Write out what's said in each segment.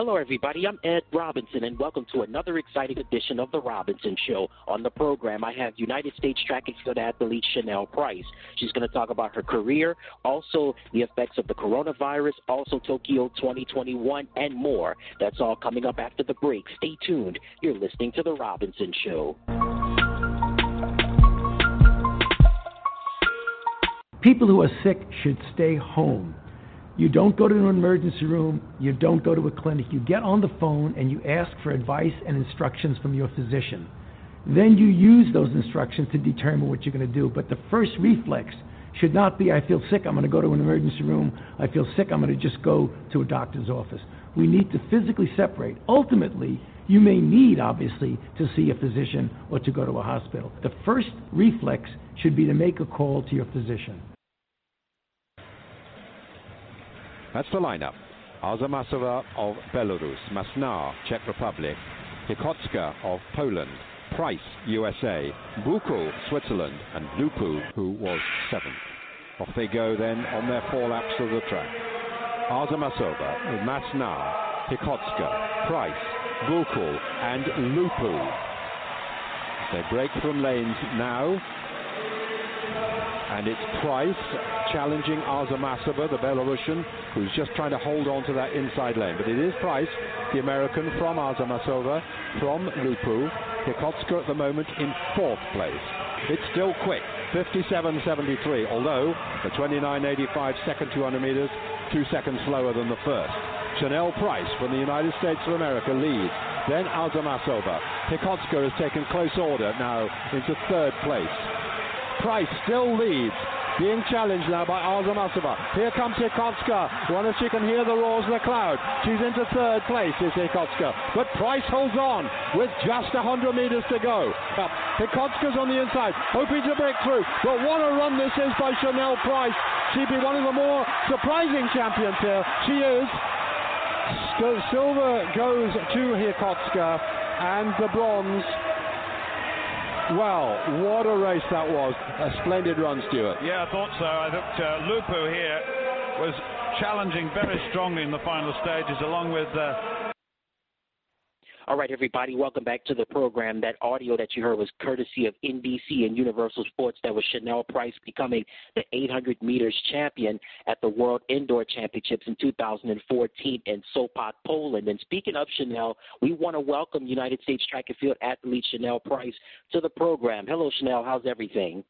Hello, everybody. I'm Ed Robinson, and welcome to another exciting edition of The Robinson Show. On the program, I have United States track and field athlete Chanelle Price. She's going to talk about her career, also the effects of the coronavirus, also Tokyo 2021, and more. That's all coming up after the break. Stay tuned. You're listening to The Robinson Show. People who are sick should stay home. You don't go to an emergency room. You don't go to a clinic. You get on the phone and you ask for advice and instructions from your physician. Then you use those instructions to determine what you're going to do. But the first reflex should not be, I feel sick, I'm going to go to an emergency room. I feel sick, I'm going to just go to a doctor's office. We need to physically separate. Ultimately, you may need, obviously, to see a physician or to go to a hospital. The first reflex should be to make a call to your physician. That's the lineup. Arzamasova of Belarus, Masná, Czech Republic, Cichocka of Poland, Price, USA, Buchel, Switzerland, and Lupu, who was seventh. Off they go then on their four laps of the track. Arzamasova with Masná, Cichocka, Price, Buchel, and Lupu. They break from lanes now and it's Price challenging Arzamasova, the Belarusian, who's just trying to hold on to that inside lane. But it is Price, the American from Arzamasova, from Lupu. Cichocka at the moment in fourth place. It's still quick, 57.73, although the 29.85 second 200 meters, two seconds slower than the first. Chanelle Price from the United States of America leads. Then Arzamasova. Cichocka has taken close order now into third place. Price still leads. Being challenged now by Arzamasova. Here comes Cichocka. Wonder if she can hear the roars of the crowd. She's into third place, is Cichocka. But Price holds on with just 100 meters to go. Cichocka's on the inside, hoping to break through. But what a run this is by Chanelle Price. She'd be one of the more surprising champions here. She is. Silver goes to Cichocka and the bronze well, what a race that was. A splendid run, Stuart. Yeah, I thought so. I thought uh, Lupu here was challenging very strongly in the final stages, along with uh, all right, everybody, welcome back to the program. That audio that you heard was courtesy of NBC and Universal Sports. That was Chanelle Price becoming the 800 meters champion at the World Indoor Championships in 2014 in Sopot, Poland. And speaking of Chanelle, we want to welcome United States track and field athlete Chanelle Price to the program. Hello, Chanelle. How's everything?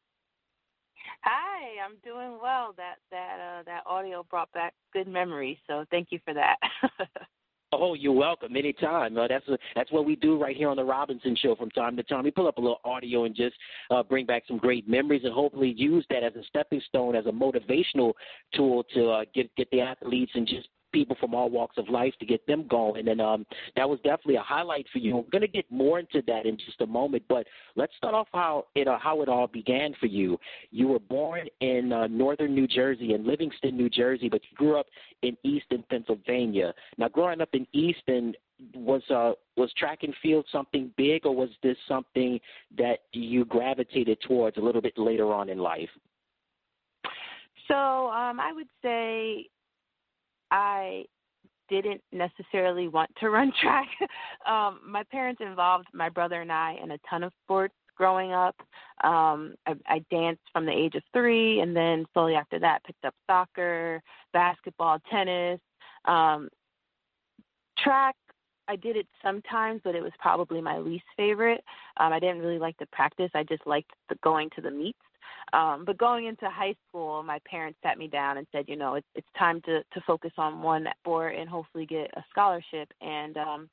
Hi, I'm doing well. That that uh, that audio brought back good memories, so thank you for that. Oh, you're welcome anytime. Uh, that's a, that's what we do right here on the Robinson Show from time to time. We pull up a little audio and just uh, bring back some great memories, and hopefully use that as a stepping stone, as a motivational tool to uh, get get the athletes and just people from all walks of life to get them going. And um, that was definitely a highlight for you. We're going to get more into that in just a moment, but let's start off how it uh, how it all began for you. You were born in uh, northern New Jersey, in Livingston, New Jersey, but you grew up in Easton, Pennsylvania. Now, growing up in Easton, was uh was track and field something big, or was this something that you gravitated towards a little bit later on in life? So um, I would say I didn't necessarily want to run track. um, my parents involved my brother and I in a ton of sports growing up. Um, I, I danced from the age of three, and then slowly after that, picked up soccer, basketball, tennis, um, track. I did it sometimes, but it was probably my least favorite. Um, I didn't really like the practice. I just liked the going to the meets. Um, but going into high school, my parents sat me down and said, you know, it's it's time to to focus on one sport and hopefully get a scholarship. And um,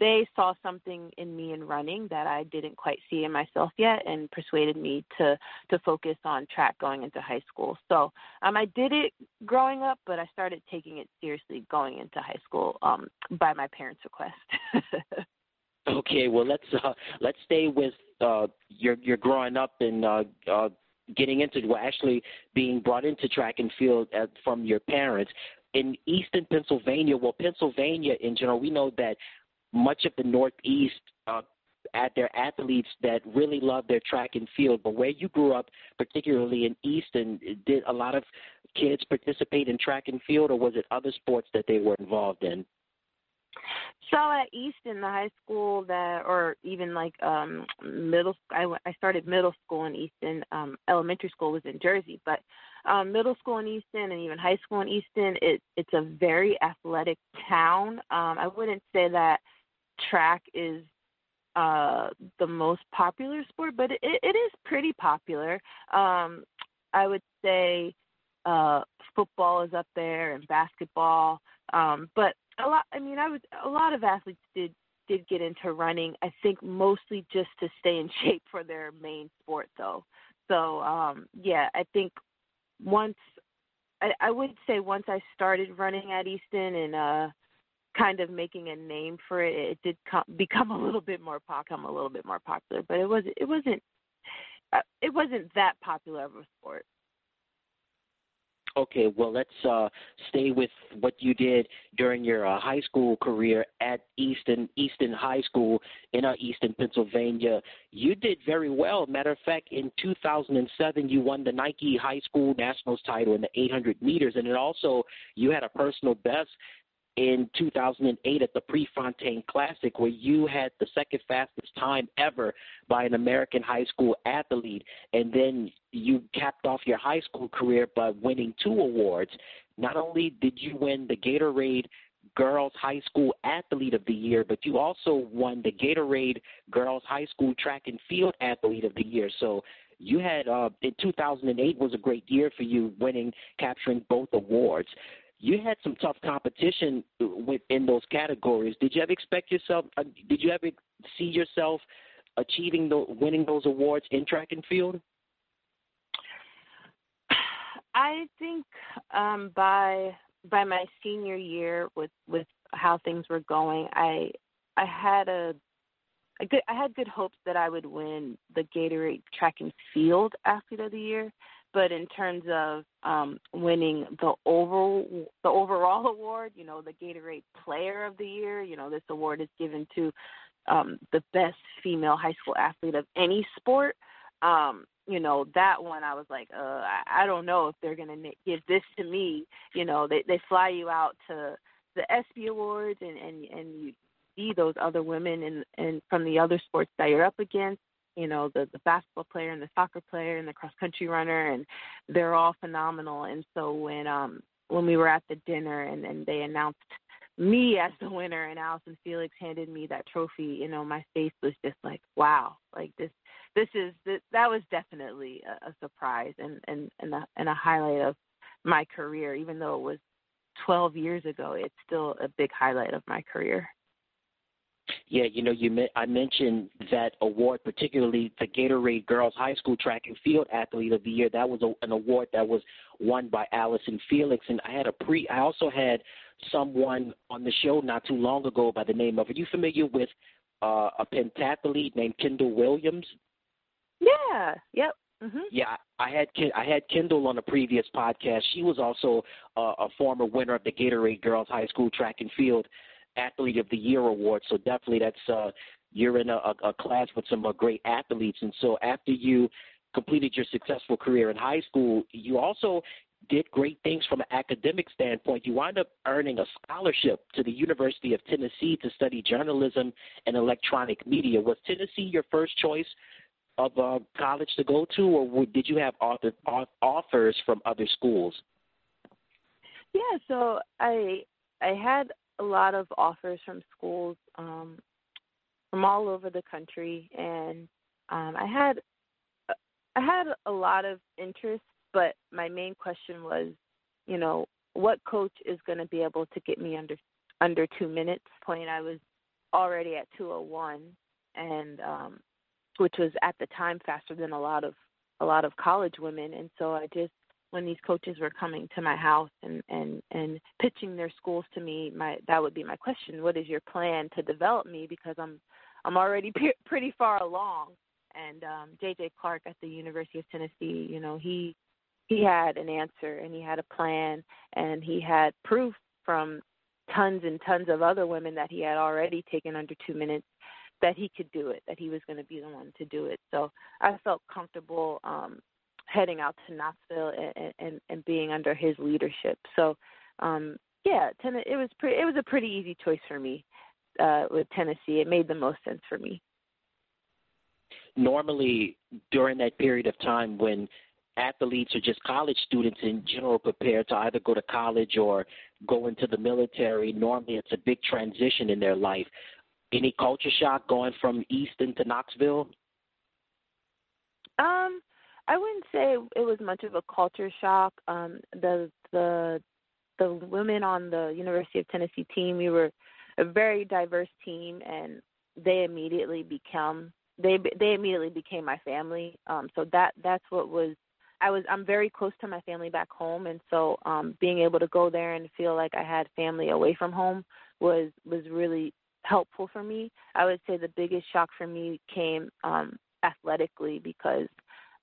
they saw something in me in running that I didn't quite see in myself yet, and persuaded me to to focus on track going into high school. So um, I did it growing up, but I started taking it seriously going into high school um, by my parents' request. Okay, well let's uh, let's stay with uh, your your growing up and uh, uh, getting into well actually being brought into track and field at, from your parents in eastern Pennsylvania. Well, Pennsylvania in general, we know that much of the Northeast uh, at their athletes that really love their track and field. But where you grew up, particularly in Easton, did a lot of kids participate in track and field, or was it other sports that they were involved in? So at Easton, the high school that, or even like um middle, I I started middle school in Easton. Um, elementary school was in Jersey, but um, middle school in Easton and even high school in Easton, it it's a very athletic town. Um, I wouldn't say that track is uh the most popular sport, but it it is pretty popular. Um, I would say uh football is up there and basketball. Um, but a lot I mean I was a lot of athletes did did get into running. I think mostly just to stay in shape for their main sport though. So um yeah, I think once I, I would say once I started running at Easton and uh kind of making a name for it, it did come, become a little bit more become a little bit more popular. But it was it wasn't uh, it wasn't that popular of a sport. Okay, well, let's uh, stay with what you did during your uh, high school career at Easton Easton High School in uh, Easton, Pennsylvania. You did very well. Matter of fact, in 2007, you won the Nike High School Nationals title in the 800 meters, and then also you had a personal best in 2008 at the Prefontaine Classic, where you had the second fastest time ever by an American high school athlete. And then you capped off your high school career by winning two awards. Not only did you win the Gatorade Girls High School Athlete of the Year, but you also won the Gatorade Girls High School Track and Field Athlete of the Year. So you had uh, in 2008 was a great year for you, winning, capturing both awards you had some tough competition within those categories. Did you ever expect yourself? Uh, did you ever see yourself achieving the winning those awards in track and field? I think um, by by my senior year, with with how things were going, I I had a, I had good hopes that I would win the Gatorade Track and Field Athlete of the Year but in terms of um, winning the overall the overall award, you know, the Gatorade Player of the Year, you know, this award is given to um, the best female high school athlete of any sport. Um, you know, that one I was like, uh, I, I don't know if they're gonna give this to me. You know, they they fly you out to the ESPY Awards and and and you see those other women and and from the other sports that you're up against you know the the basketball player and the soccer player and the cross country runner and they're all phenomenal and so when um when we were at the dinner and and they announced me as the winner and Allyson Felix handed me that trophy, you know, my face was just like, wow, like this, this is this, that was definitely a, a surprise and and and a, and a highlight of my career. Even though it was 12 years ago, it's still a big highlight of my career. Yeah, you know, you I mentioned that award, particularly the Gatorade Girls High School Track and Field Athlete of the Year. That was a, an award that was won by Allyson Felix, and I had a pre. I also had someone on the show not too long ago by the name of. Are you familiar with uh, a pentathlete named Kendall Williams? Yeah. Yep. Mm-hmm. Yeah, I had I had Kendall on a previous podcast. She was also uh, a former winner of the Gatorade Girls High School Track and Field Athlete of the Year award. So definitely that's uh, you're in a, a class with some uh, great athletes. And so after you completed your successful career in high school, you also did great things from an academic standpoint. You wind up earning a scholarship to the University of Tennessee to study journalism and electronic media. Was Tennessee your first choice of uh, college to go to, or did you have offers from other schools? Yeah, so I I had a lot of offers from schools um, from all over the country, and um, I had I had a lot of interest, but my main question was, you know, what coach is going to be able to get me under under two minutes? Point I was already at 201, and um, which was at the time faster than a lot of a lot of college women, and so I just when these coaches were coming to my house and and and pitching their schools to me my that would be my question. What is your plan to develop me? Because i'm i'm already p- pretty far along. And um jj clark at the university of tennessee you know he he had an answer and he had a plan and he had proof from tons and tons of other women that he had already taken under two minutes that he could do it that he was going to be the one to do it. So i felt comfortable um heading out to Knoxville and, and, and being under his leadership. So um, yeah, ten- it was pretty. It was a pretty easy choice for me uh, with Tennessee. It made the most sense for me. Normally, during that period of time when athletes or just college students in general prepare to either go to college or go into the military, normally it's a big transition in their life. Any culture shock going from Easton to Knoxville? Um, I wouldn't say it was much of a culture shock. Um, the the the women on the University of Tennessee team, we were a very diverse team, and they immediately become they they immediately became my family. Um, so that that's what was I was I'm very close to my family back home, and so um, being able to go there and feel like I had family away from home was was really helpful for me. I would say the biggest shock for me came um, athletically because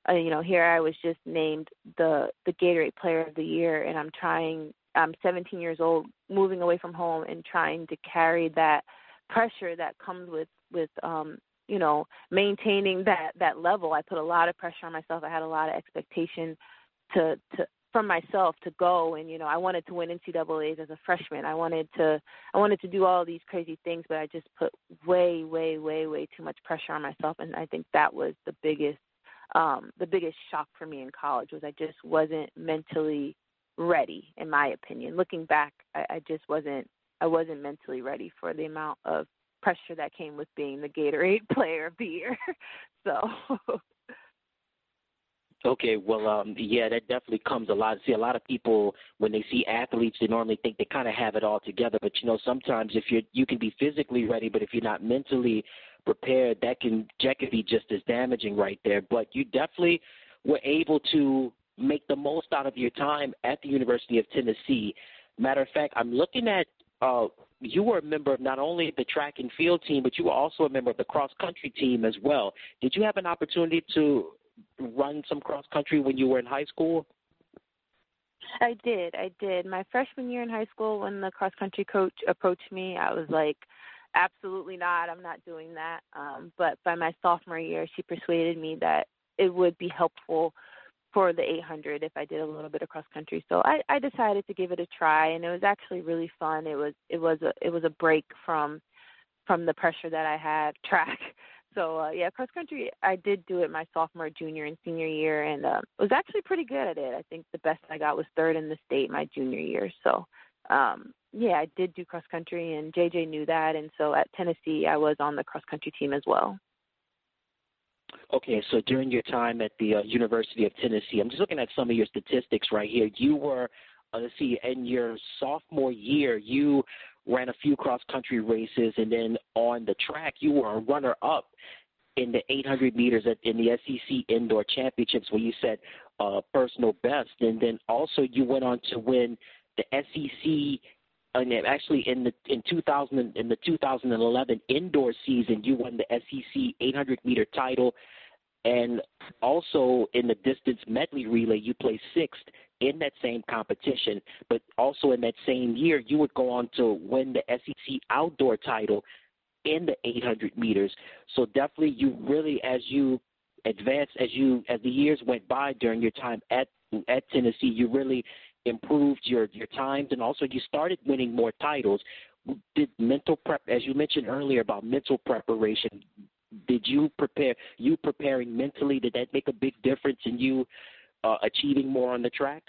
uh, you know here I was just named the the Gatorade Player of the Year, and I'm trying. I'm 17 years old, moving away from home, and trying to carry that pressure that comes with with um you know maintaining that that level i put a lot of pressure on myself i had a lot of expectation to to from myself to go and you know I wanted to win NCAA's as a freshman. I wanted to I wanted to do all these crazy things, but I just put way way way way too much pressure on myself, and I think that was the biggest um, the biggest shock for me in college was I just wasn't mentally ready, in my opinion. Looking back, I, I just wasn't I wasn't mentally ready for the amount of pressure that came with being the Gatorade Player of the Year. so Okay, well, um, yeah, that definitely comes a lot. See, a lot of people when they see athletes, they normally think they kind of have it all together. But you know, sometimes if you're, you can be physically ready, but if you're not mentally prepared, that can that can be just as damaging right there. But you definitely were able to make the most out of your time at the University of Tennessee. Matter of fact, I'm looking at uh, you were a member of not only the track and field team, but you were also a member of the cross country team as well. Did you have an opportunity to run some cross country when you were in high school? I did. I did. My freshman year in high school, when the cross country coach approached me, I was like, absolutely not. I'm not doing that. Um, but by my sophomore year, she persuaded me that it would be helpful for the 800 if I did a little bit of cross country. So I, I decided to give it a try, and it was actually really fun. It was it was a it was a break from from the pressure that I had track so uh, yeah, cross country. I did do it my sophomore, junior, and senior year, and uh, was actually pretty good at it. I think the best I got was third in the state my junior year. So um, yeah, I did do cross country, and JJ knew that, and so at Tennessee, I was on the cross country team as well. Okay, so during your time at the uh, University of Tennessee, I'm just looking at some of your statistics right here. You were, uh, let's see, in your sophomore year, you ran a few cross country races, and then on the track, you were a runner up in the 800 meters at, in the SEC Indoor Championships, where you set uh, personal best, and then also you went on to win the SEC. And actually, in the in 2000 in the 2011 indoor season, you won the SEC 800 meter title, and also in the distance medley relay, you placed sixth in that same competition, but also in that same year, you would go on to win the SEC outdoor title in the 800 meters. So definitely, you really, as you advanced, as you as the years went by during your time at at Tennessee, you really improved your your times, and also you started winning more titles. Did mental prep, as you mentioned earlier about mental preparation, did you prepare you preparing mentally? Did that make a big difference in you uh, achieving more on the track?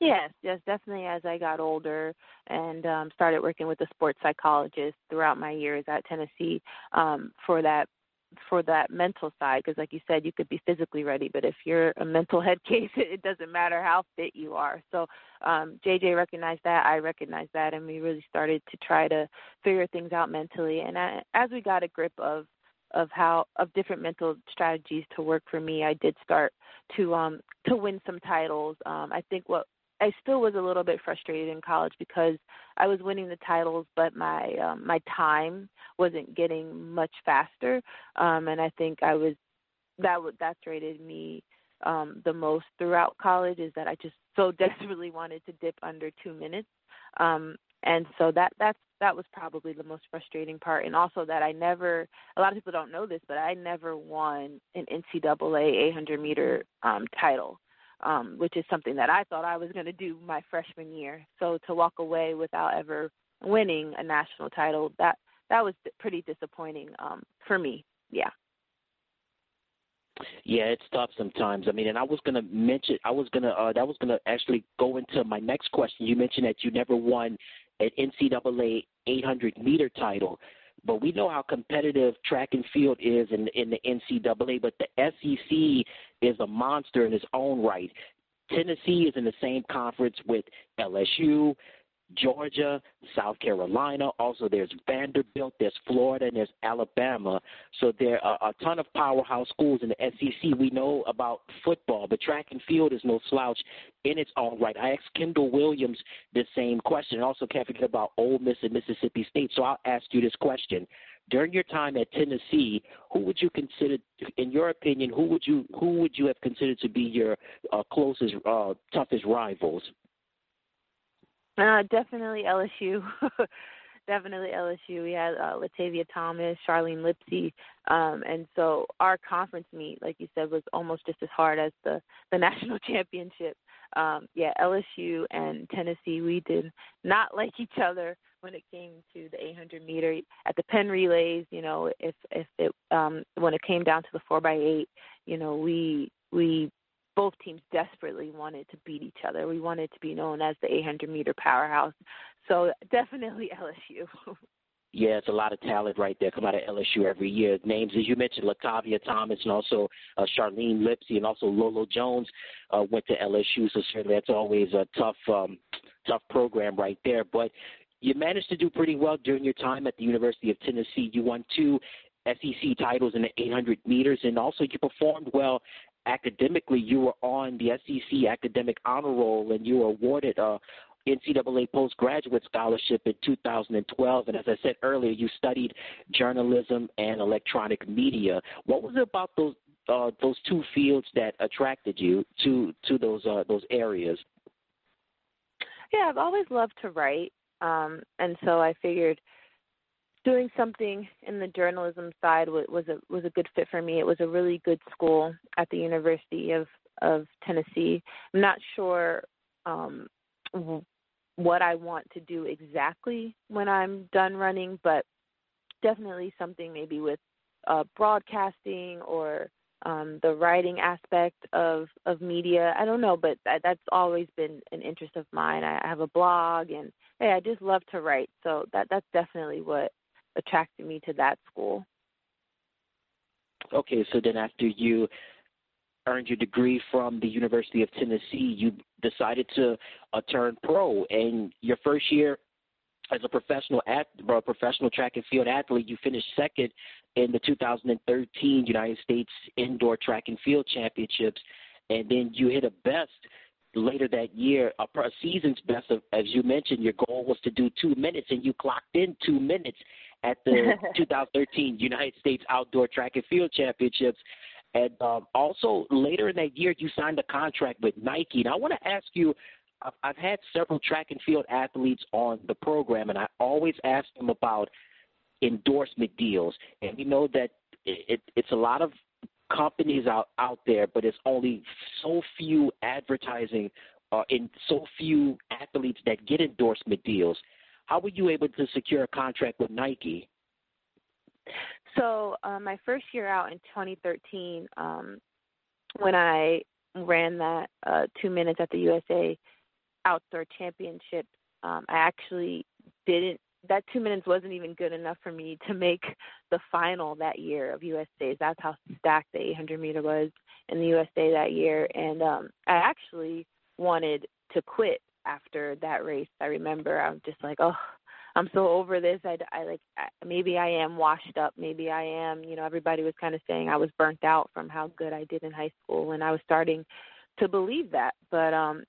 Yes, yes, definitely. As I got older and um, started working with a sports psychologist throughout my years at Tennessee um, for that for that mental side, because like you said, you could be physically ready, but if you're a mental head case, it doesn't matter how fit you are. So um, JJ recognized that, I recognized that, and we really started to try to figure things out mentally. And I, as we got a grip of of how of different mental strategies to work for me, I did start to um to win some titles. Um I think what I still was a little bit frustrated in college because I was winning the titles, but my um, my time wasn't getting much faster, um, and I think I was that that frustrated me um, the most throughout college is that I just so desperately wanted to dip under two minutes, um, and so that that's that was probably the most frustrating part, and also that I never a lot of people don't know this, but I never won an NCAA 800 meter um, title um, which is something that I thought I was going to do my freshman year. So to walk away without ever winning a national title, that that was pretty disappointing um, for me. Yeah. Yeah, it's tough sometimes. I mean, and I was gonna mention, I was gonna, uh, that was gonna actually go into my next question. You mentioned that you never won an NCAA 800 meter title, but we know how competitive track and field is in in the NCAA. But the SEC is a monster in its own right. Tennessee is in the same conference with LSU, Georgia, South Carolina. Also, there's Vanderbilt, there's Florida, and there's Alabama. So there are a ton of powerhouse schools in the SEC. We know about football, but track and field is no slouch in its own right. I asked Kendall Williams the same question. Also, can't forget about Ole Miss and Mississippi State. So I'll ask you this question. During your time at Tennessee, who would you consider, in your opinion, who would you who would you have considered to be your uh, closest, uh, toughest rivals? Uh, definitely LSU. definitely LSU. We had uh, Latavia Thomas, Charlene Lipsey, um, and so our conference meet, like you said, was almost just as hard as the the national championship. Um, yeah, LSU and Tennessee, we did not like each other when it came to the 800 meter at the Penn relays. You know, if if it um, when it came down to the four by eight, you know, we we both teams desperately wanted to beat each other. We wanted to be known as the 800 meter powerhouse. So definitely LSU. Yeah, it's a lot of talent right there come out of LSU every year. Names, as you mentioned, Latavia Thomas and also uh, Charlene Lipsey and also Lolo Jones uh, went to LSU. So certainly that's always a tough, um, tough program right there. But you managed to do pretty well during your time at the University of Tennessee. You won two SEC titles in the 800 meters, and also you performed well academically, you were on the SEC academic honor roll and you were awarded a NCAA postgraduate scholarship in 2012. And as I said earlier, you studied journalism and electronic media. What was it about those uh, those two fields that attracted you to to those uh, those areas? Yeah, I've always loved to write, um, and so I figured doing something in the journalism side was, was a was a good fit for me. It was a really good school at the University of of Tennessee. I'm not sure um, what I want to do exactly when I'm done running, but definitely something maybe with uh, broadcasting or um, the writing aspect of of media. I don't know, but that, that's always been an interest of mine. I, I have a blog, and hey, I just love to write. So that that's definitely what attracted me to that school. Okay, so then after you earned your degree from the University of Tennessee, you decided to uh, turn pro, and your first year as a professional at a professional track and field athlete, you finished second in the 2013 United States Indoor Track and Field Championships, and then you hit a best later that year, a, a season's best. Of, as you mentioned, your goal was to do two minutes, and you clocked in two minutes at the 2013 United States Outdoor Track and Field Championships. And um, also later in that year, you signed a contract with Nike. And I want to ask you I've, I've had several track and field athletes on the program, and I always ask them about endorsement deals. And we know that it, it, it's a lot of companies out, out there, but it's only so few advertising uh, and so few athletes that get endorsement deals. How were you able to secure a contract with Nike? So uh, my first year out in 2013, um, when I ran that uh, two minutes at the USA Outdoor Championship, um, I actually didn't. That two minutes wasn't even good enough for me to make the final that year of USA's. That's how stacked the 800 meter was in the USA that year, and um, I actually wanted to quit after that race. I remember I'm just like, oh, I'm so over this. I, I like maybe I am washed up. Maybe I am. You know, everybody was kind of saying I was burnt out from how good I did in high school, and I was starting to believe that. But um,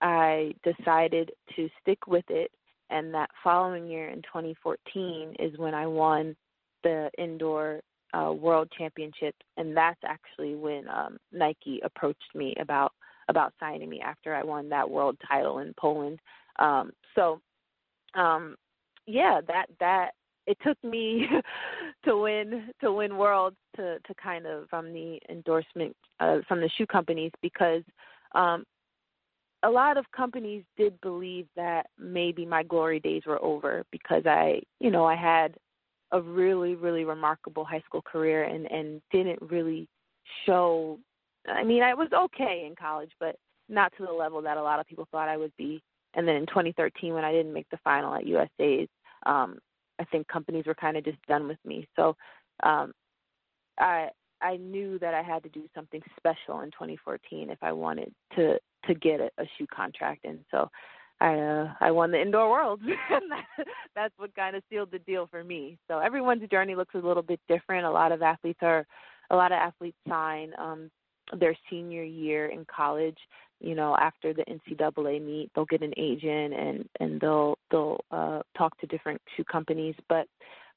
I decided to stick with it, and that following year in 2014 is when I won the indoor uh, world championship, and that's actually when um, Nike approached me about about signing me after I won that world title in Poland. Um, so, um, yeah, that that it took me to win to win worlds to to kind of from the endorsement uh, from the shoe companies because um, a lot of companies did believe that maybe my glory days were over because I, you know, I had a really, really remarkable high school career and and didn't really show. I mean, I was okay in college, but not to the level that a lot of people thought I would be. And then in 2013, when I didn't make the final at USA's, um, I think companies were kind of just done with me. So um, I I knew that I had to do something special in 2014 if I wanted to to get a, a shoe contract, and so I uh, I won the indoor worlds, and that, that's what kind of sealed the deal for me. So everyone's journey looks a little bit different. A lot of athletes are, a lot of athletes sign um, their senior year in college. You know, after the NCAA meet, they'll get an agent and and they'll they'll uh, talk to different shoe companies. But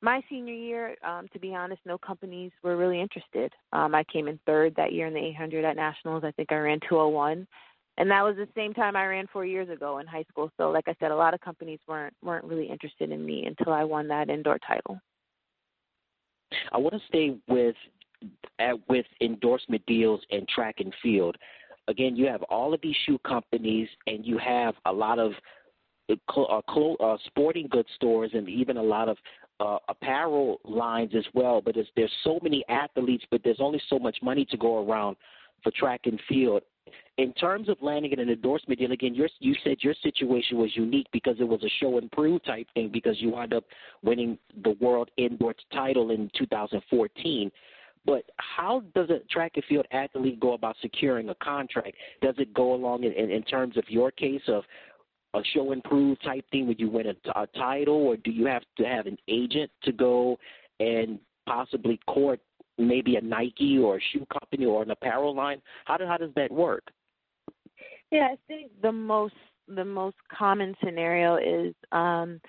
my senior year, um, to be honest, no companies were really interested. Um, I came in third that year in the 800 at nationals. I think I ran 201 and that was the same time I ran four years ago in high school. So, like I said, a lot of companies weren't weren't really interested in me until I won that indoor title. I want to stay with at, with endorsement deals and track and field. Again, you have all of these shoe companies, and you have a lot of uh, uh, uh, sporting goods stores, and even a lot of uh, apparel lines as well. But there's so many athletes, but there's only so much money to go around for track and field. In terms of landing an endorsement deal, again, you said your situation was unique because it was a show and prove type thing because you wound up winning the world indoor title in 2014. But how does a track and field athlete go about securing a contract? Does it go along in, in, in terms of your case of a show and prove type thing when you win a, a title, or do you have to have an agent to go and possibly court maybe a Nike or a shoe company or an apparel line? How do, how does that work? Yeah, I think the most the most common scenario is um,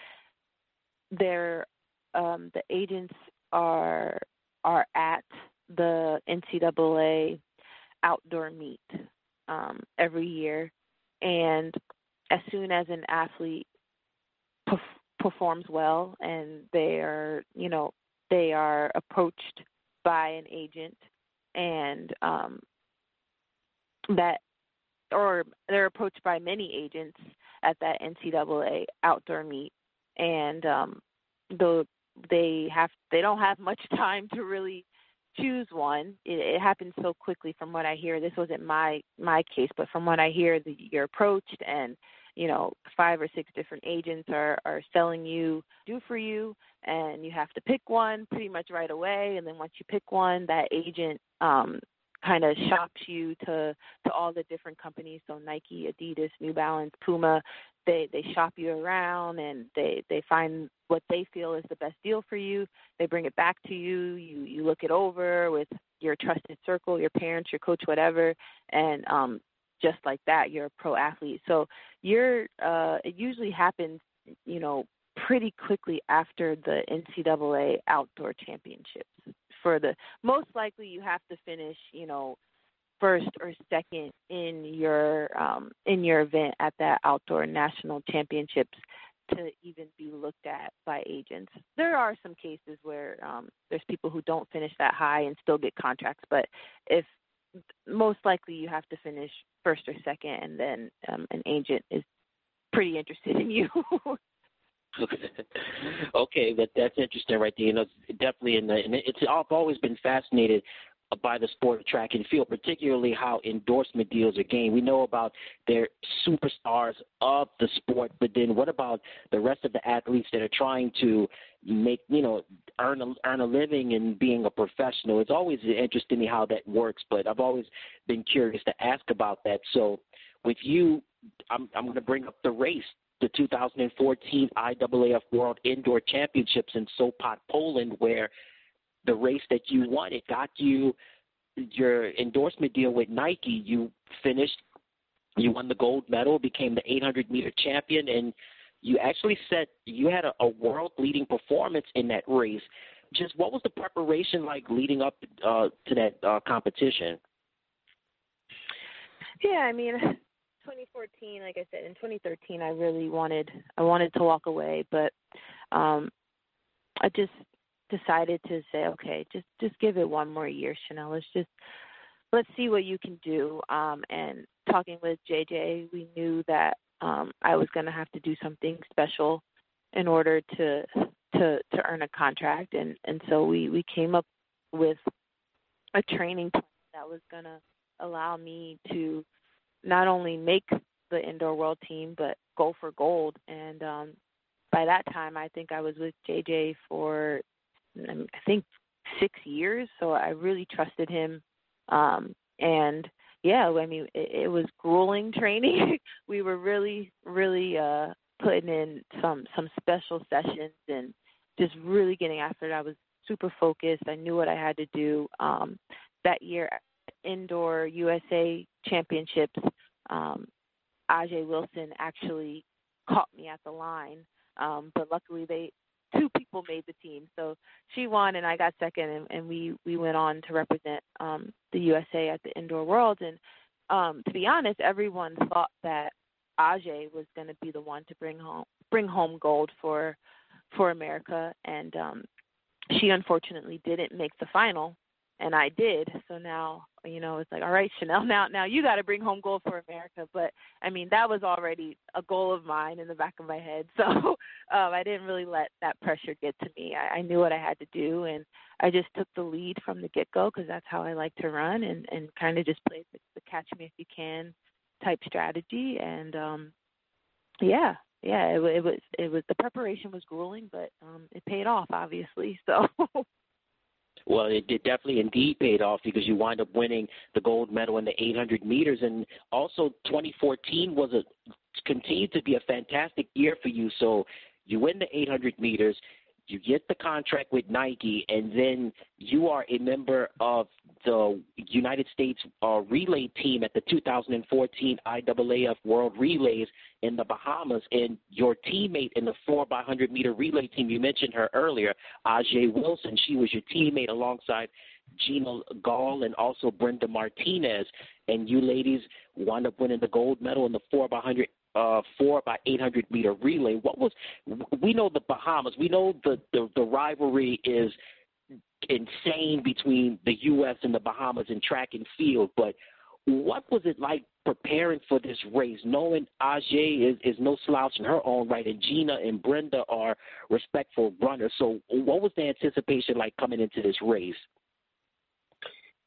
their um, the agents are are at the NCAA outdoor meet um, every year, and as soon as an athlete perf- performs well and they are you know they are approached by an agent and um, that or they're approached by many agents at that NCAA outdoor meet and um the they have they don't have much time to really choose one. It, it happens so quickly from what i hear. This wasn't my my case but from what i hear the, you're approached and you know five or six different agents are are selling you do for you and you have to pick one pretty much right away. And then once you pick one that agent um kind of shops you to to all the different companies. So Nike, Adidas, New Balance, Puma they they shop you around and they they find what they feel is the best deal for you. They bring it back to you. You you look it over with your trusted circle your parents your coach whatever and um just like that you're a pro athlete. So you're uh it usually happens you know pretty quickly after the NCAA outdoor championships for the most likely you have to finish you know first or second in your um in your event at that outdoor national championships to even be looked at by agents. There are some cases where um there's people who don't finish that high and still get contracts, but if most likely you have to finish first or second, and then um, an agent is pretty interested in you. okay, that that's interesting, right there. You know, definitely, in the, and it's I've always been fascinated by the sport of track and field, particularly how endorsement deals are gained. We know about their superstars of the sport, but then what about the rest of the athletes that are trying to make, you know, earn a, earn a living and being a professional? It's always interesting how that works, but I've always been curious to ask about that. So, with you, I'm I'm going to bring up the race the 2014 IAAF World Indoor Championships in Sopot, Poland, where the race that you won. It got you your endorsement deal with Nike. You finished, you won the gold medal, became the 800 meter champion, and you actually set you had a, a world leading performance in that race. Just what was the preparation like leading up uh, to that uh, competition? Yeah, I mean, 2014, like I said, in 2013, I really wanted I wanted to walk away, but um, I just decided to say, okay, just just give it one more year, Chanelle. Let's just let's see what you can do. Um, and talking with JJ, we knew that um, I was going to have to do something special in order to to to earn a contract, and and so we we came up with a training plan that was going to allow me to not only make the indoor world team but go for gold. And um by that time I think I was with JJ for I think 6 years. So I really trusted him. Um and yeah I mean it, it was grueling training. We were really really uh putting in some some special sessions and just really getting after it. I was super focused. I knew what I had to do. Um that year indoor USA championships, um, Ajeé Wilson actually caught me at the line. Um, but luckily they two people made the team. So she won and I got second and, and we, we went on to represent um the USA at the indoor world and um to be honest, everyone thought that Ajeé was gonna be the one to bring home bring home gold for for America and um she unfortunately didn't make the final and I did. So now, you know, it's like, all right, Chanelle, now now you got to bring home gold for America. But I mean, that was already a goal of mine in the back of my head. So um, I didn't really let that pressure get to me. I, I knew what I had to do, and I just took the lead from the get go because that's how I like to run, and and kind of just played the, the catch me if you can type strategy. And um, yeah, yeah, it, it was it was the preparation was grueling, but um, it paid off, obviously. So. Well, it, it definitely indeed paid off because you wind up winning the gold medal in the 800 meters, and also 2014 was a continued to be a fantastic year for you. So you win the 800 meters, you get the contract with Nike, and then you are a member of the United States uh, relay team at the 2014 IAAF World Relays in the Bahamas. And your teammate in the 4 by 100 meter relay team, you mentioned her earlier, Ajeé Wilson. She was your teammate alongside Geena Gall and also Brenda Martinez. And you ladies wound up winning the gold medal in the 4 by 100 uh, four by 800 meter relay. What was we know the Bahamas? We know the the, the rivalry is insane between the U.S. and the Bahamas in track and field, but what was it like preparing for this race, knowing Ajeé is, is no slouch in her own right, and Geena and Brenda are respectful runners. So, what was the anticipation like coming into this race?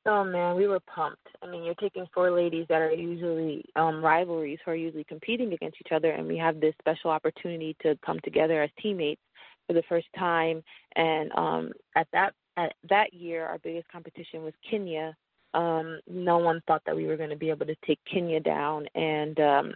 Oh man, we were pumped. I mean, you're taking four ladies that are usually um rivalries who are usually competing against each other and we have this special opportunity to come together as teammates for the first time and um at that at that year our biggest competition was Kenya. Um no one thought that we were going to be able to take Kenya down and um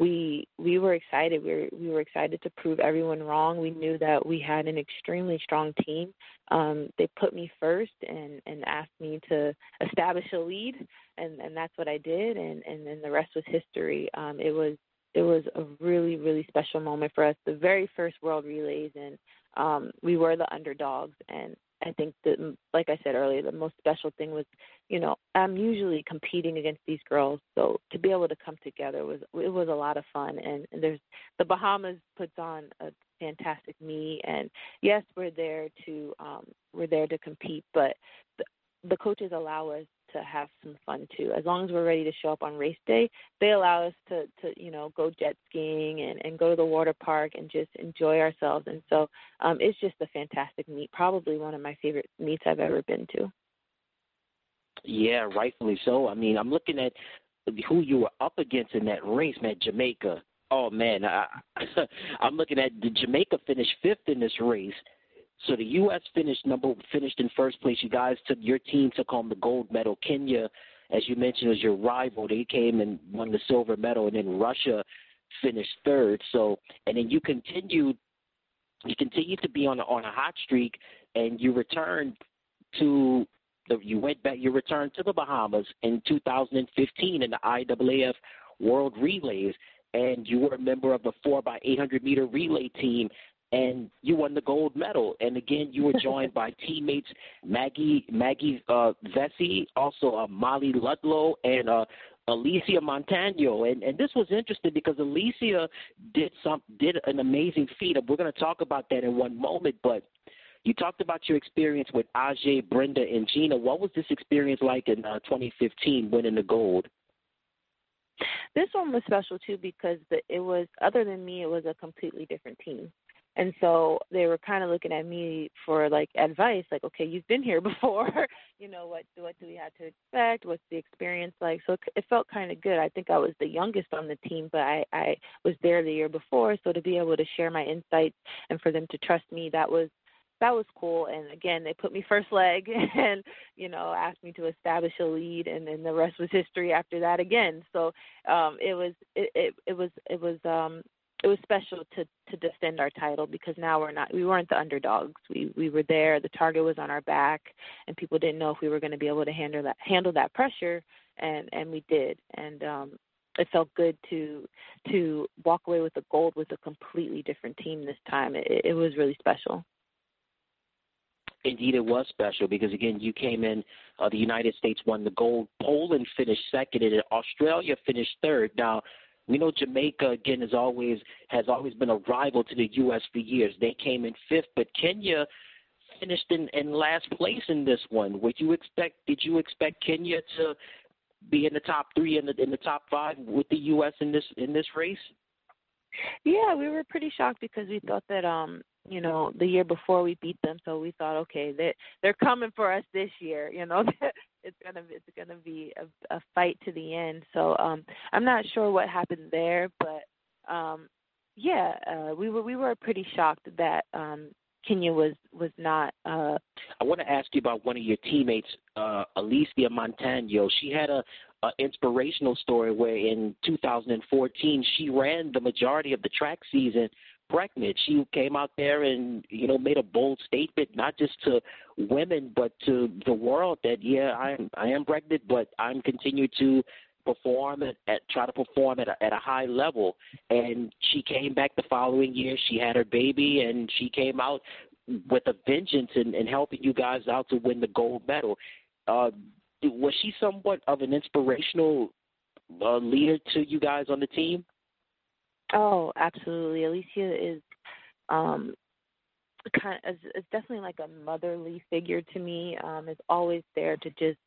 we we were excited. We were, we were excited to prove everyone wrong. We knew that we had an extremely strong team. Um, they put me first and and asked me to establish a lead, and and that's what I did. And and then the rest was history. Um, it was it was a really really special moment for us. The very first World Relays, and um, we were the underdogs, and I think that, like I said earlier, the most special thing was, you know, I'm usually competing against these girls, so to be able to come together was it was a lot of fun. And, and there's the Bahamas puts on a fantastic meet, and yes, we're there to um, we're there to compete, but the, the coaches allow us to have some fun too. As long as we're ready to show up on race day, they allow us to to you know go jet skiing and and go to the water park and just enjoy ourselves. And so um, it's just a fantastic meet. Probably one of my favorite meets I've ever been to. Yeah, rightfully so. I mean, I'm looking at who you were up against in that race, man. Jamaica. Oh man, I, I'm looking at the Jamaica finished fifth in this race. So the U.S. finished number finished in first place. You guys took your team took home the gold medal. Kenya, as you mentioned, was your rival. They came and won the silver medal, and then Russia finished third. So and then you continued you continued to be on a, on a hot streak, and you returned to the you went back you returned to the Bahamas in 2015 in the IAAF World Relays, and you were a member of the four by 800 meter relay team and you won the gold medal. And again, you were joined by teammates Maggie Maggie uh, Vessey, also uh, Molly Ludlow, and uh, Alysia Montano. And and this was interesting because Alysia did some did an amazing feat. We're going to talk about that in one moment, but. You talked about your experience with Ajeé, Brenda, and Geena. What was this experience like in uh, 2015, winning the gold? This one was special too because the, it was other than me, it was a completely different team. And so they were kind of looking at me for like advice, like, okay, you've been here before, you know, what what do we have to expect? What's the experience like? So it, felt kind of good. I think I was the youngest on the team, but I I was there the year before, so to be able to share my insights and for them to trust me, that was that was cool. And again, they put me first leg and you know asked me to establish a lead, and then the rest was history after that again. So um, it was it, it it was it was um, it was special to to defend our title because now we're not we weren't the underdogs. We we were there. The target was on our back, and people didn't know if we were going to be able to handle that handle that pressure, and and we did. And um, it felt good to to walk away with the gold with a completely different team this time. It, it was really special. Indeed, it was special because again, you came in. Uh, the United States won the gold. Poland finished second, and Australia finished third. Now, we know Jamaica again is always has always been a rival to the U.S. for years. They came in fifth, but Kenya finished in, in last place in this one. Would you expect? Did you expect Kenya to be in the top three in the in the top five with the U.S. in this in this race? Yeah, we were pretty shocked because we thought that um you know the year before we beat them, so we thought okay they they're coming for us this year. You know it's gonna it's gonna be a, a fight to the end. So um I'm not sure what happened there, but um yeah, uh, we were we were pretty shocked that um Kenya was was not. Uh, I want to ask you about one of your teammates, uh, Alysia Montano. She had a, a inspirational story where in 2014 she ran the majority of the track season pregnant. She came out there and you know made a bold statement, not just to women but to the world that yeah, I am I am pregnant, but I'm continue to perform at, at try to perform at a, at a high level. And she came back the following year. She had her baby, and she came out with a vengeance and, and helping you guys out to win the gold medal. Uh, was she somewhat of an inspirational uh, leader to you guys on the team? Oh, absolutely. Alysia is um kind of is, is definitely like a motherly figure to me. Um is always there to just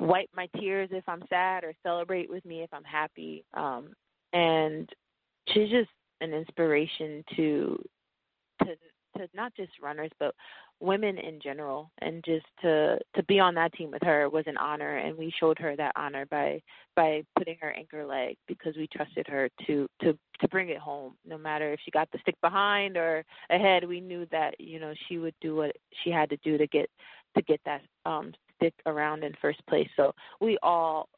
wipe my tears if I'm sad or celebrate with me if I'm happy. Um and she's just an inspiration to to to not just runners but women in general. And just to to be on that team with her was an honor. And we showed her that honor by by putting her anchor leg because we trusted her to to to bring it home. No matter if she got the stick behind or ahead we knew that you know she would do what she had to do to get to get that um stick around in first place. So we all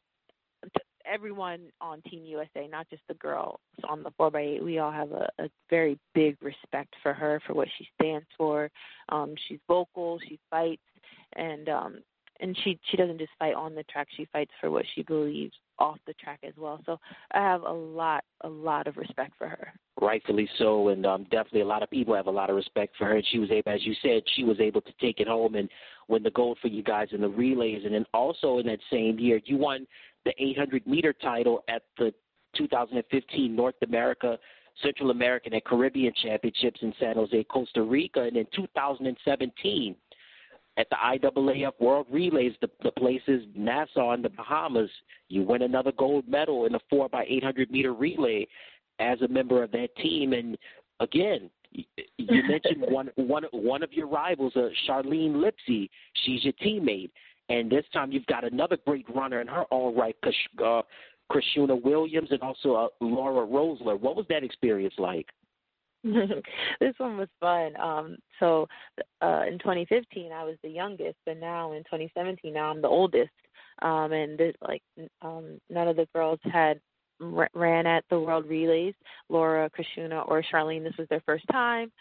everyone on Team USA, not just the girls on the 4x8, we all have a, a very big respect for her for what she stands for. Um, she's vocal, she fights, and um, and she she doesn't just fight on the track; she fights for what she believes off the track as well. So I have a lot a lot of respect for her. Rightfully so, and um, definitely a lot of people have a lot of respect for her. And she was able, as you said, she was able to take it home and win the gold for you guys in the relays. And then also in that same year, you won the 800 meter title at the 2015 North America, Central American, and Caribbean Championships in San Jose, Costa Rica. And in 2017, at the IAAF World Relays, the, the places Nassau in the Bahamas, you win another gold medal in the 4 by 800 meter relay as a member of that team. And again, you mentioned one one one of your rivals, uh, Charlene Lipsey. She's your teammate. And this time you've got another great runner in her all right, right, uh, Chrishuna Williams and also uh, Laura Roesler. What was that experience like? this one was fun. Um, so uh, in 2015, I was the youngest, but now in 2017, now I'm the oldest. Um, and like um, none of the girls had ran at the World Relays. Laura, Chrishuna, or Charlene. this was their first time.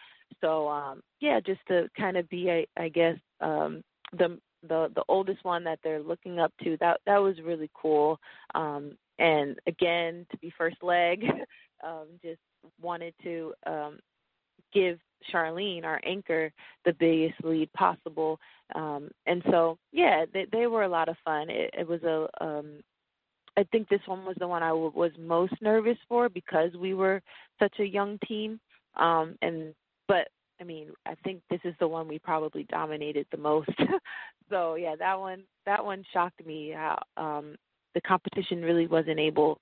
So um, yeah, just to kind of be, I, I guess, um, the the the oldest one that they're looking up to. That that was really cool. Um, and again, to be first leg, um, just wanted to um, give Charlene, our anchor, the biggest lead possible. Um, and so, yeah, they, they were a lot of fun. It, it was a, um, I think this one was the one I w- was most nervous for because we were such a young team. Um, and but I mean, I think this is the one we probably dominated the most. so yeah, that one that one shocked me how um the competition really wasn't able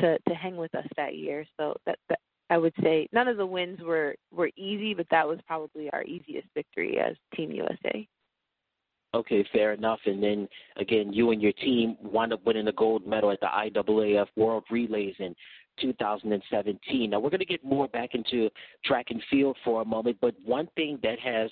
to to hang with us that year. So that, that I would say none of the wins were were easy, but that was probably our easiest victory as Team USA. Okay, fair enough. And then again, you and your team wound up winning the gold medal at the IAAF World Relays in 2017. Now we're going to get more back into track and field for a moment, but one thing that has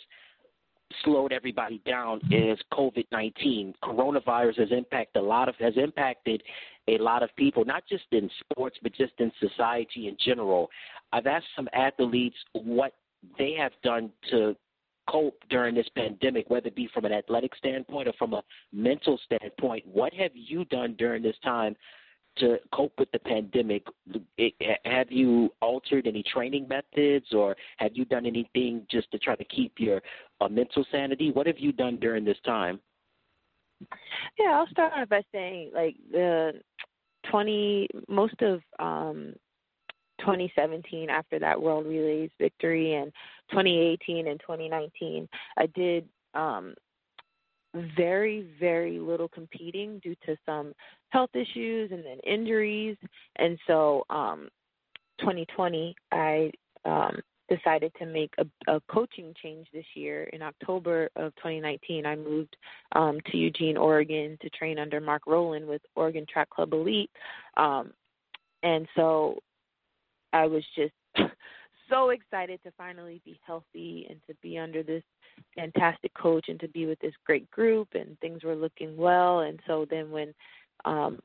slowed everybody down is COVID-19. Coronavirus has impacted a lot of has impacted a lot of people, not just in sports, but just in society in general. I've asked some athletes what they have done to cope during this pandemic, whether it be from an athletic standpoint or from a mental standpoint. What have you done during this time to cope with the pandemic? Have you altered any training methods or have you done anything just to try to keep your uh, mental sanity? What have you done during this time? Yeah, I'll start by saying like the 20 most of um 2017 after that World Relays victory and 2018 and 2019 I did um very very little competing due to some health issues and then injuries and so um 2020 I um decided to make a, a coaching change this year. In October of 2019, I moved um, to Eugene, Oregon to train under Mark Rowland with Oregon Track Club Elite. Um, and so I was just so excited to finally be healthy and to be under this fantastic coach and to be with this great group and things were looking well and so then when um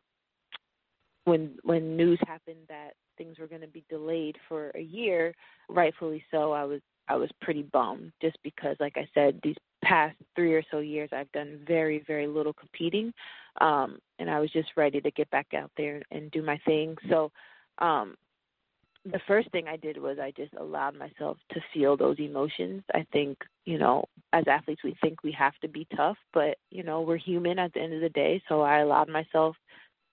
when when news happened that things were going to be delayed for a year, rightfully so. I was I was pretty bummed just because, like I said, these past three or so years I've done very very little competing, um, and I was just ready to get back out there and do my thing. So. Um, the first thing I did was I just allowed myself to feel those emotions. I think, you know, as athletes, we think we have to be tough, but, you know, we're human at the end of the day. So I allowed myself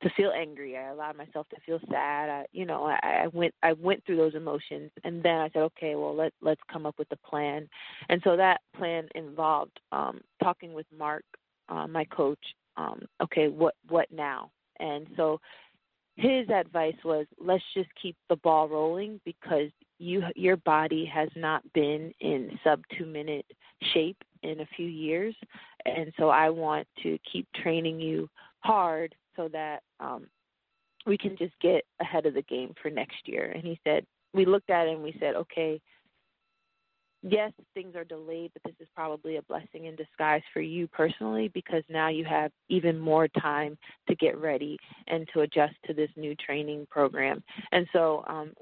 to feel angry. I allowed myself to feel sad. I, you know, I, I went I went through those emotions, and then I said, okay, well let let's come up with a plan. And so that plan involved um, talking with Mark, uh, my coach. Um, okay, what what now? And so his advice was let's just keep the ball rolling because you your body has not been in sub 2 minute shape in a few years and so I want to keep training you hard so that um, we can just get ahead of the game for next year. And he said, we looked at it and we said, okay, yes, things are delayed, but this is probably a blessing in disguise for you personally because now you have even more time to get ready and to adjust to this new training program. And so um,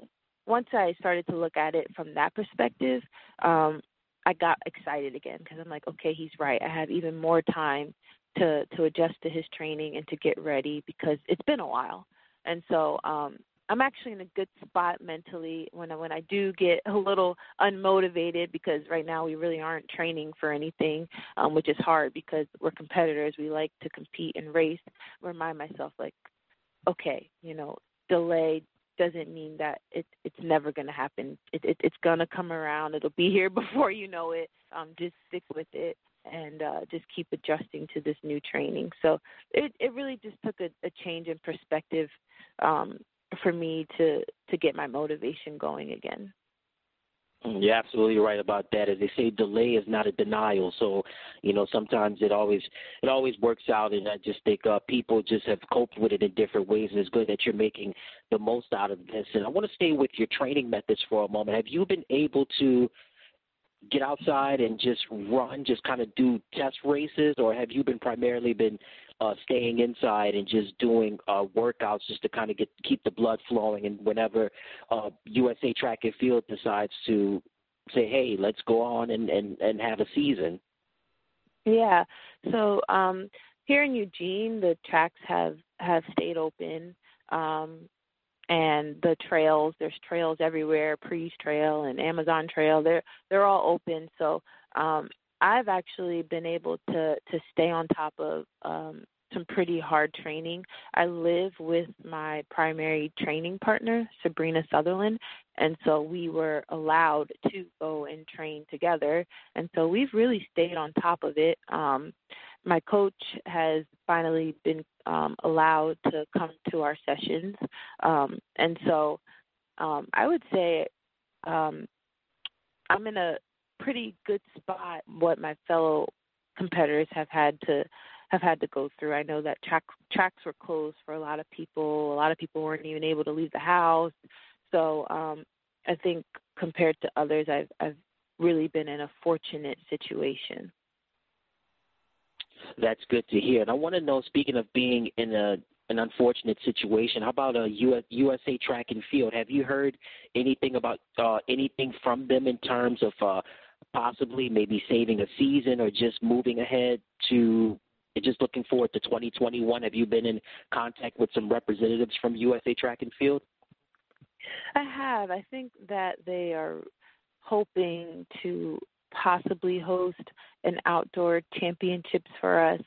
once I started to look at it from that perspective, um, I got excited again because I'm like, okay, he's right. I have even more time to to adjust to his training and to get ready because it's been a while. And so um I'm actually in a good spot mentally when I, when I do get a little unmotivated because right now we really aren't training for anything, um, which is hard because we're competitors. We like to compete and race. Remind myself like, okay, you know, delay doesn't mean that it, it's never going to happen. It, it, it's going to come around. It'll be here before you know it. Um, just stick with it and uh, just keep adjusting to this new training. So it it really just took a, a change in perspective um, for me to to get my motivation going again. Mm, you're absolutely right about that. As they say, delay is not a denial. So, you know, sometimes it always it always works out, and I just think uh, people just have coped with it in different ways. And it's good that you're making the most out of this. And I want to stay with your training methods for a moment. Have you been able to get outside and just run, just kind of do test races, or have you been primarily been uh, staying inside and just doing uh, workouts just to kind of get keep the blood flowing? And whenever uh, USA Track and Field decides to say, "Hey, let's go on and and and have a season," yeah. So um, here in Eugene, the tracks have have stayed open. Um, and the trails there's trails everywhere Pre's Trail and Amazon Trail they're they're all open so um I've actually been able to to stay on top of um some pretty hard training. I live with my primary training partner, Sabrina Sutherland, and so we were allowed to go and train together. And so we've really stayed on top of it. Um my coach has finally been um, allowed to come to our sessions, um, and so um, I would say um, I'm in a pretty good spot. What my fellow competitors have had to have had to go through. I know that track, tracks were closed for a lot of people. A lot of people weren't even able to leave the house. So um, I think compared to others, I've I've really been in a fortunate situation. That's good to hear. And I want to know, speaking of being in a an unfortunate situation, how about a US, USA Track and Field? Have you heard anything about uh, anything from them in terms of uh, possibly maybe saving a season or just moving ahead to just looking forward to 2021? Have you been in contact with some representatives from USA Track and Field? I have. I think that they are hoping to possibly host an outdoor championships for us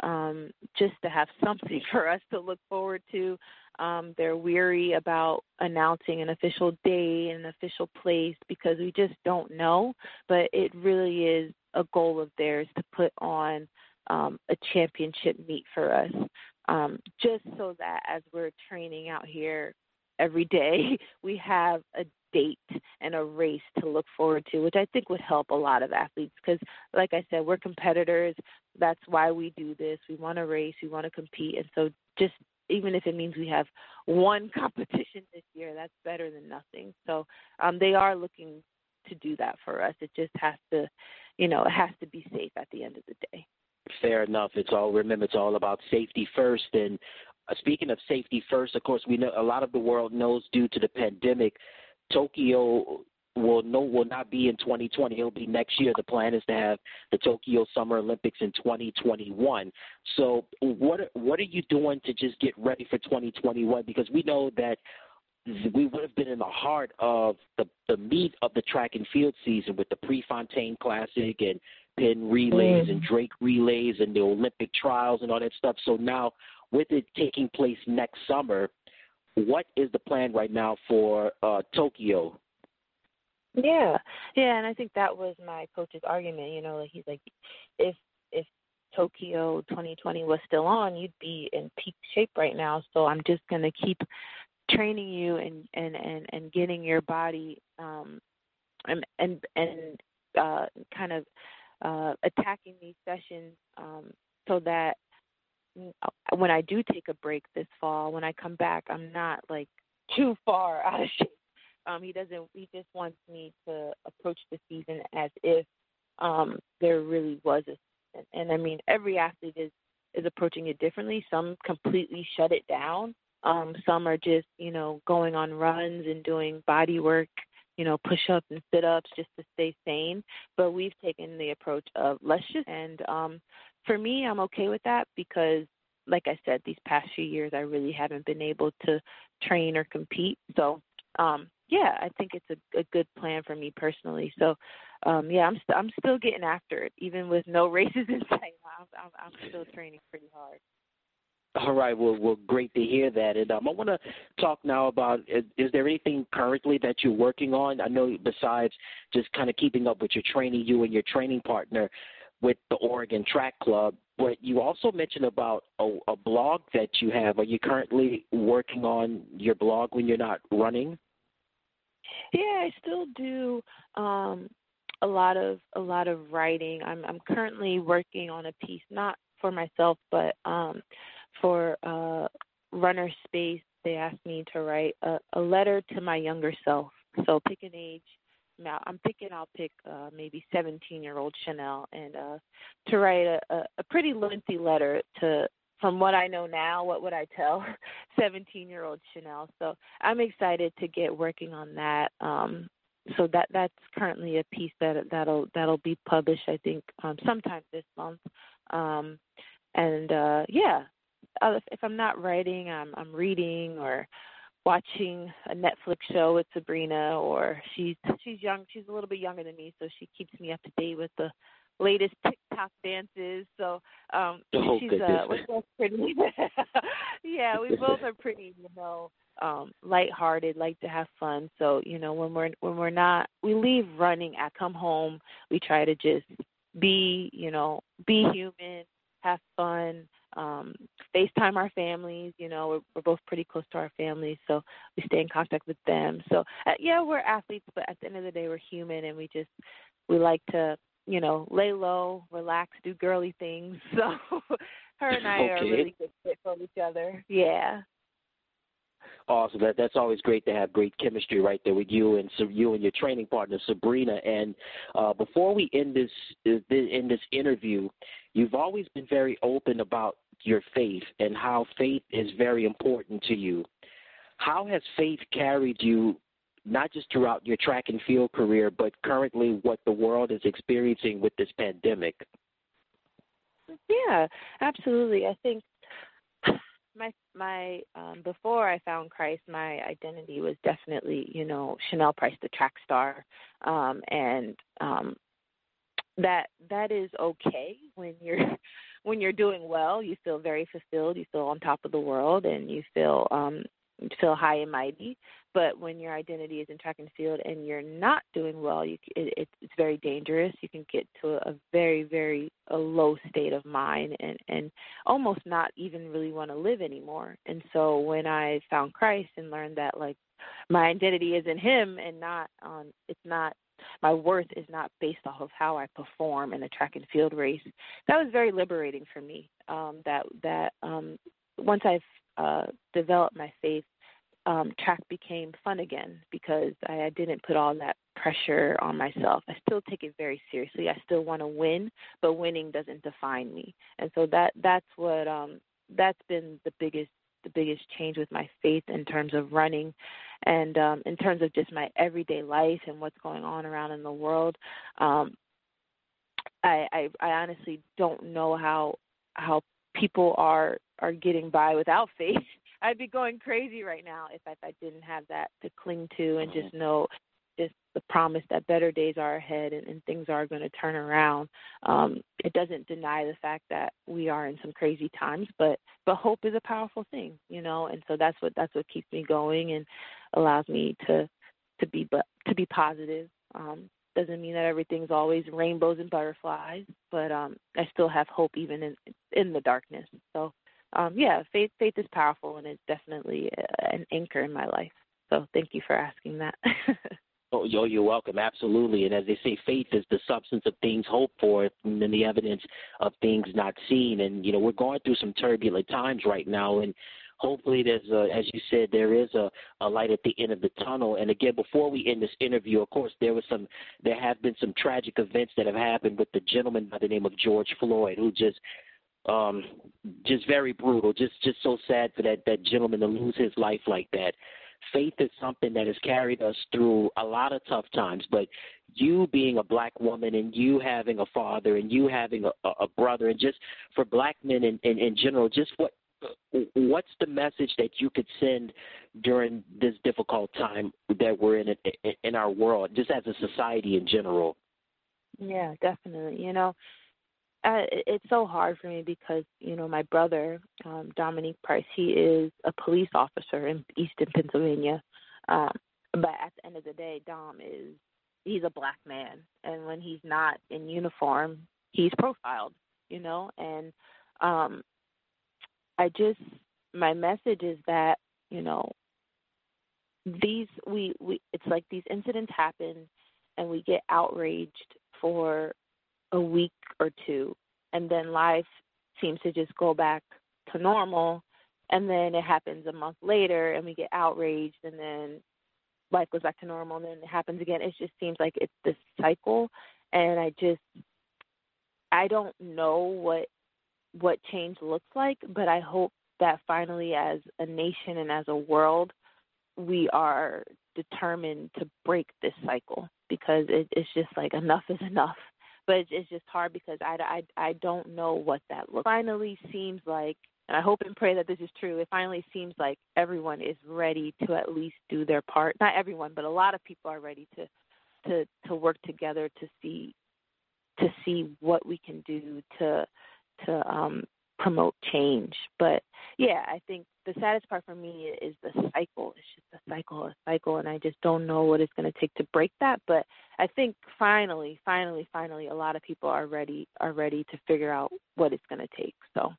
um, just to have something for us to look forward to um, they're weary about announcing an official day and an official place because we just don't know but it really is a goal of theirs to put on um, a championship meet for us um, just so that as we're training out here every day we have a date and a race to look forward to, which I think would help a lot of athletes because, like I said, we're competitors. That's why we do this. We want to race, we want to compete. And so, just even if it means we have one competition this year, that's better than nothing. So, um, they are looking to do that for us. It just has to, you know, it has to be safe at the end of the day. Fair enough. It's all remember it's all about safety first and uh, speaking of safety first, of course, we know a lot of the world knows due to the pandemic Tokyo will no will not be in 2020. It'll be next year. The plan is to have the Tokyo Summer Olympics in 2021. So what what are you doing to just get ready for 2021? Because we know that we would have been in the heart of the the meat of the track and field season with the Prefontaine Classic and Penn relays mm. and Drake relays and the Olympic trials and all that stuff. So now with it taking place next summer, what is the plan right now for uh, Tokyo? Yeah, yeah, and I think that was my coach's argument. You know, like he's like, if if Tokyo 2020 was still on, you'd be in peak shape right now. So I'm just gonna keep training you and and and and getting your body um and and and uh kind of uh attacking these sessions um so that when I do take a break this fall, when I come back, I'm not like too far out of shape. Um, he doesn't. He just wants me to approach the season as if um, there really was a. And, and I mean, every athlete is is approaching it differently. Some completely shut it down. Um, some are just you know going on runs and doing body work, you know, push ups and sit ups just to stay sane. But we've taken the approach of let's just and um, for me, I'm okay with that because, like I said, these past few years, I really haven't been able to train or compete. So, um, yeah, I think it's a, a good plan for me personally. So, um, yeah, I'm st- I'm still getting after it, even with no races in sight. I'm, I'm, I'm still training pretty hard. All right. Well, well, great to hear that. And um, I want to talk now about is, is, there anything currently that you're working on? I know besides just kind of keeping up with your training, you and your training partner, with the Oregon Track Club. But you also mentioned about a, a blog that you have. Are you currently working on your blog when you're not running? Yeah, I still do um, a lot of a lot of writing. I'm I'm currently working on a piece not for myself but um, for uh, Runner Space. They asked me to write a, a letter to my younger self. So pick an age now I'm thinking I'll pick uh, maybe 17 year old Chanelle and uh, to write a, a, a pretty lengthy letter to from what I know now, what would I tell 17 year old Chanelle? So I'm excited to get working on that. Um, so that that's currently a piece that that'll that'll be published I think um, sometime this month. Um, and uh, yeah, uh, if I'm not writing, I'm I'm reading or watching a Netflix show with Sabrina, or she's she's young. She's a little bit younger than me, so she keeps me up to date with the latest TikTok dances. So um oh, she's uh we're both pretty Yeah, we both are pretty, you know, um lighthearted, like to have fun. So, you know, when we're when we're not we leave running, I come home, we try to just be, you know, be human, have fun, um, FaceTime our families. You know, we're, we're both pretty close to our families, so we stay in contact with them. So uh, yeah, we're athletes, but at the end of the day, we're human, and we just we like to you know lay low, relax, do girly things. So her and I okay. are a really good fit for each other. Yeah. Awesome. That that's always great to have great chemistry right there with you and so you and your training partner Sabrina. And uh, before we end this in this interview, you've always been very open about your faith and how faith is very important to you. How has faith carried you not just throughout your track and field career, but currently what the world is experiencing with this pandemic? Yeah, absolutely. I think my my um before I found Christ, my identity was definitely, you know, Chanelle Price the track star. Um and um that that is okay when you're when you're doing well, you feel very fulfilled, you feel on top of the world and you feel um feel high and mighty. But when your identity is in track and field and you're not doing well, you, it, it, it's very dangerous. You can get to a, a very, very a low state of mind and and almost not even really want to live anymore. And so when I found Christ and learned that like my identity is in Him and not on, it's not my worth is not based off of how I perform in a track and field race. That was very liberating for me. Um, that that um, once I've uh, developed my faith, um, track became fun again because I, I didn't put all that pressure on myself. I still take it very seriously. I still want to win, but winning doesn't define me. And so that that's what um, that's been the biggest the biggest change with my faith in terms of running and um in terms of just my everyday life and what's going on around in the world um i i i honestly don't know how how people are are getting by without faith i'd be going crazy right now if i, if I didn't have that to cling to and just know just the promise that better days are ahead and, and things are going to turn around. Um, it doesn't deny the fact that we are in some crazy times, but but hope is a powerful thing, you know, and so that's what that's what keeps me going and allows me to to be but to be positive. Um, doesn't mean that everything's always rainbows and butterflies, but um, I still have hope even in in the darkness. So um, yeah, faith faith is powerful and it's definitely an anchor in my life. So thank you for asking that. Oh, you're welcome. Absolutely. And as they say, faith is the substance of things hoped for and the evidence of things not seen. And, you know, we're going through some turbulent times right now. And hopefully there's a, as you said, there is a, a light at the end of the tunnel. And again, before we end this interview, of course, there was some, there have been some tragic events that have happened with the gentleman by the name of George Floyd, who just, um, just very brutal. Just, just so sad for that that gentleman to lose his life like that faith is something that has carried us through a lot of tough times. But you being a black woman and you having a father and you having a, a brother and just for black men in, in, in general, just what what's the message that you could send during this difficult time that we're in in our world, just as a society in general? Yeah, definitely. You know, uh, it's so hard for me because you know my brother um Dominique Price he is a police officer in Easton Pennsylvania. Um but at the end of the day Dom is he's a black man. And when he's not in uniform he's profiled you know? And um I just my message is that you know these we we it's like these incidents happen and we get outraged for a week or two and then life seems to just go back to normal and then it happens a month later and we get outraged and then life goes back to normal and then it happens again. It just seems like it's this cycle and i just i don't know what what change looks like but i hope that finally as a nation and as a world we are determined to break this cycle because it, it's just like enough is enough but it's, it's just hard because I, I, I don't know what that looks. Finally, seems like, and I hope and pray that this is true. It finally seems like everyone is ready to at least do their part. Not everyone, but a lot of people are ready to to to work together to see to see what we can do to to um promote change. But yeah, I think the saddest part for me is the cycle. It's just a cycle, a cycle, and I just don't know what it's going to take to break that. But I think finally, finally, finally, a lot of people are ready are ready to figure out what it's going to take. So.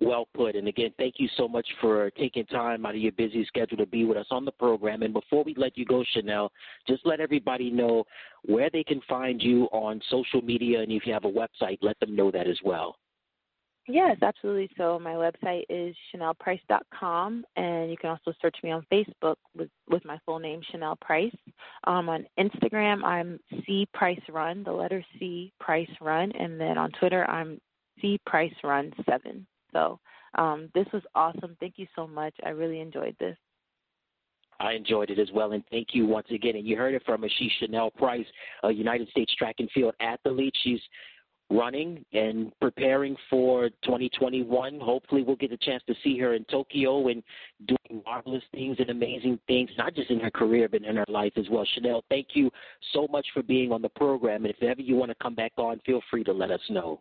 Well put. And again, thank you so much for taking time out of your busy schedule to be with us on the program. And before we let you go, Chanelle, just let everybody know where they can find you on social media. And if you have a website, let them know that as well. Yes, absolutely. So my website is chanelprice.com, and you can also search me on Facebook with with my full name, Chanelle Price. Um, on Instagram, I'm C Price Run, the letter C Price Run, and then on Twitter, I'm C Price Run Seven. So um, this was awesome. Thank you so much. I really enjoyed this. I enjoyed it as well, and thank you once again. And you heard it from. She's Chanelle Price, a United States track and field athlete. She's running and preparing for 2021. Hopefully, we'll get a chance to see her in Tokyo and doing marvelous things and amazing things, not just in her career, but in her life as well. Chanelle, thank you so much for being on the program. And if ever you want to come back on, feel free to let us know.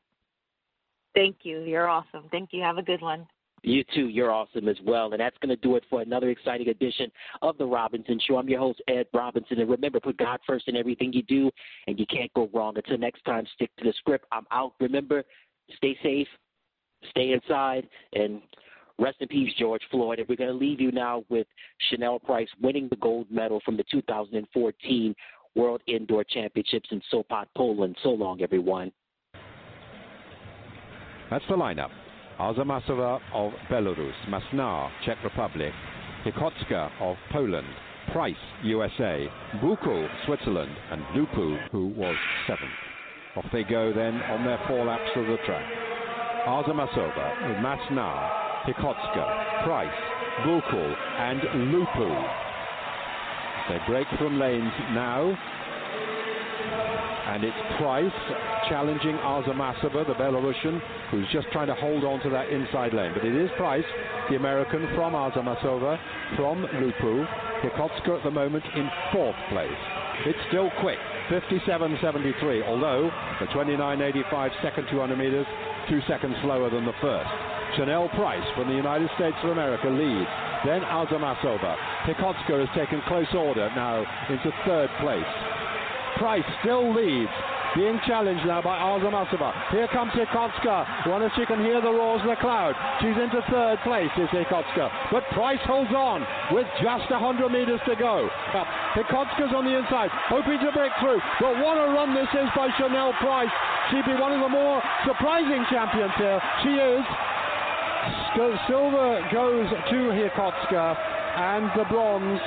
Thank you. You're awesome. Thank you. Have a good one. You too. You're awesome as well. And that's going to do it for another exciting edition of The Robinson Show. I'm your host, Ed Robinson. And remember, put God first in everything you do, and you can't go wrong. Until next time, stick to the script. I'm out. Remember, stay safe, stay inside, and rest in peace, George Floyd. And we're going to leave you now with Chanelle Price winning the gold medal from the 2014 World Indoor Championships in Sopot, Poland. So long, everyone. That's the lineup. Arzamasova of Belarus, Masná, Czech Republic, Cichocka of Poland, Price, USA, Büchel, Switzerland, and Lupu, who was seventh. Off they go then on their four laps of the track. Arzamasova Masná, Cichocka, Price, Büchel, and Lupu. They break from lanes now, and it's Price challenging Arzamasova, the Belarusian, who's just trying to hold on to that inside lane. But it is Price, the American from Arzamasova, from Lupu. Cichocka at the moment in fourth place. It's still quick, 57.73, although the 29.85 second 200 meters, two seconds slower than the first. Chanelle Price from the United States of America leads. Then Arzamasova. Cichocka has taken close order now into third place. Price still leads. Being challenged now by Arzamasova. Here comes Cichocka. Wonder if she can hear the roars of the crowd. She's into third place, is Cichocka. But Price holds on with just 100 meters to go. Now, on the inside, hoping to break through. But what a run this is by Chanelle Price. She'd be one of the more surprising champions here. She is. Silver goes to Cichocka and the bronze.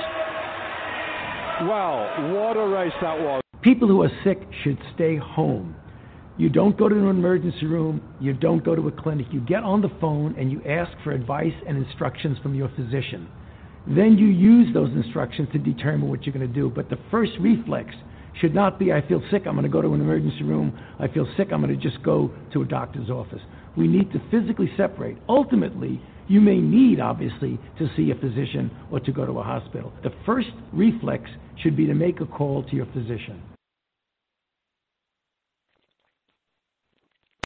Well, what a race that was. People who are sick should stay home. You don't go to an emergency room, you don't go to a clinic. You get on the phone and you ask for advice and instructions from your physician. Then you use those instructions to determine what you're going to do. But the first reflex should not be, I feel sick, I'm going to go to an emergency room. I feel sick, I'm going to just go to a doctor's office. We need to physically separate. Ultimately, you may need, obviously, to see a physician or to go to a hospital. The first reflex should be to make a call to your physician.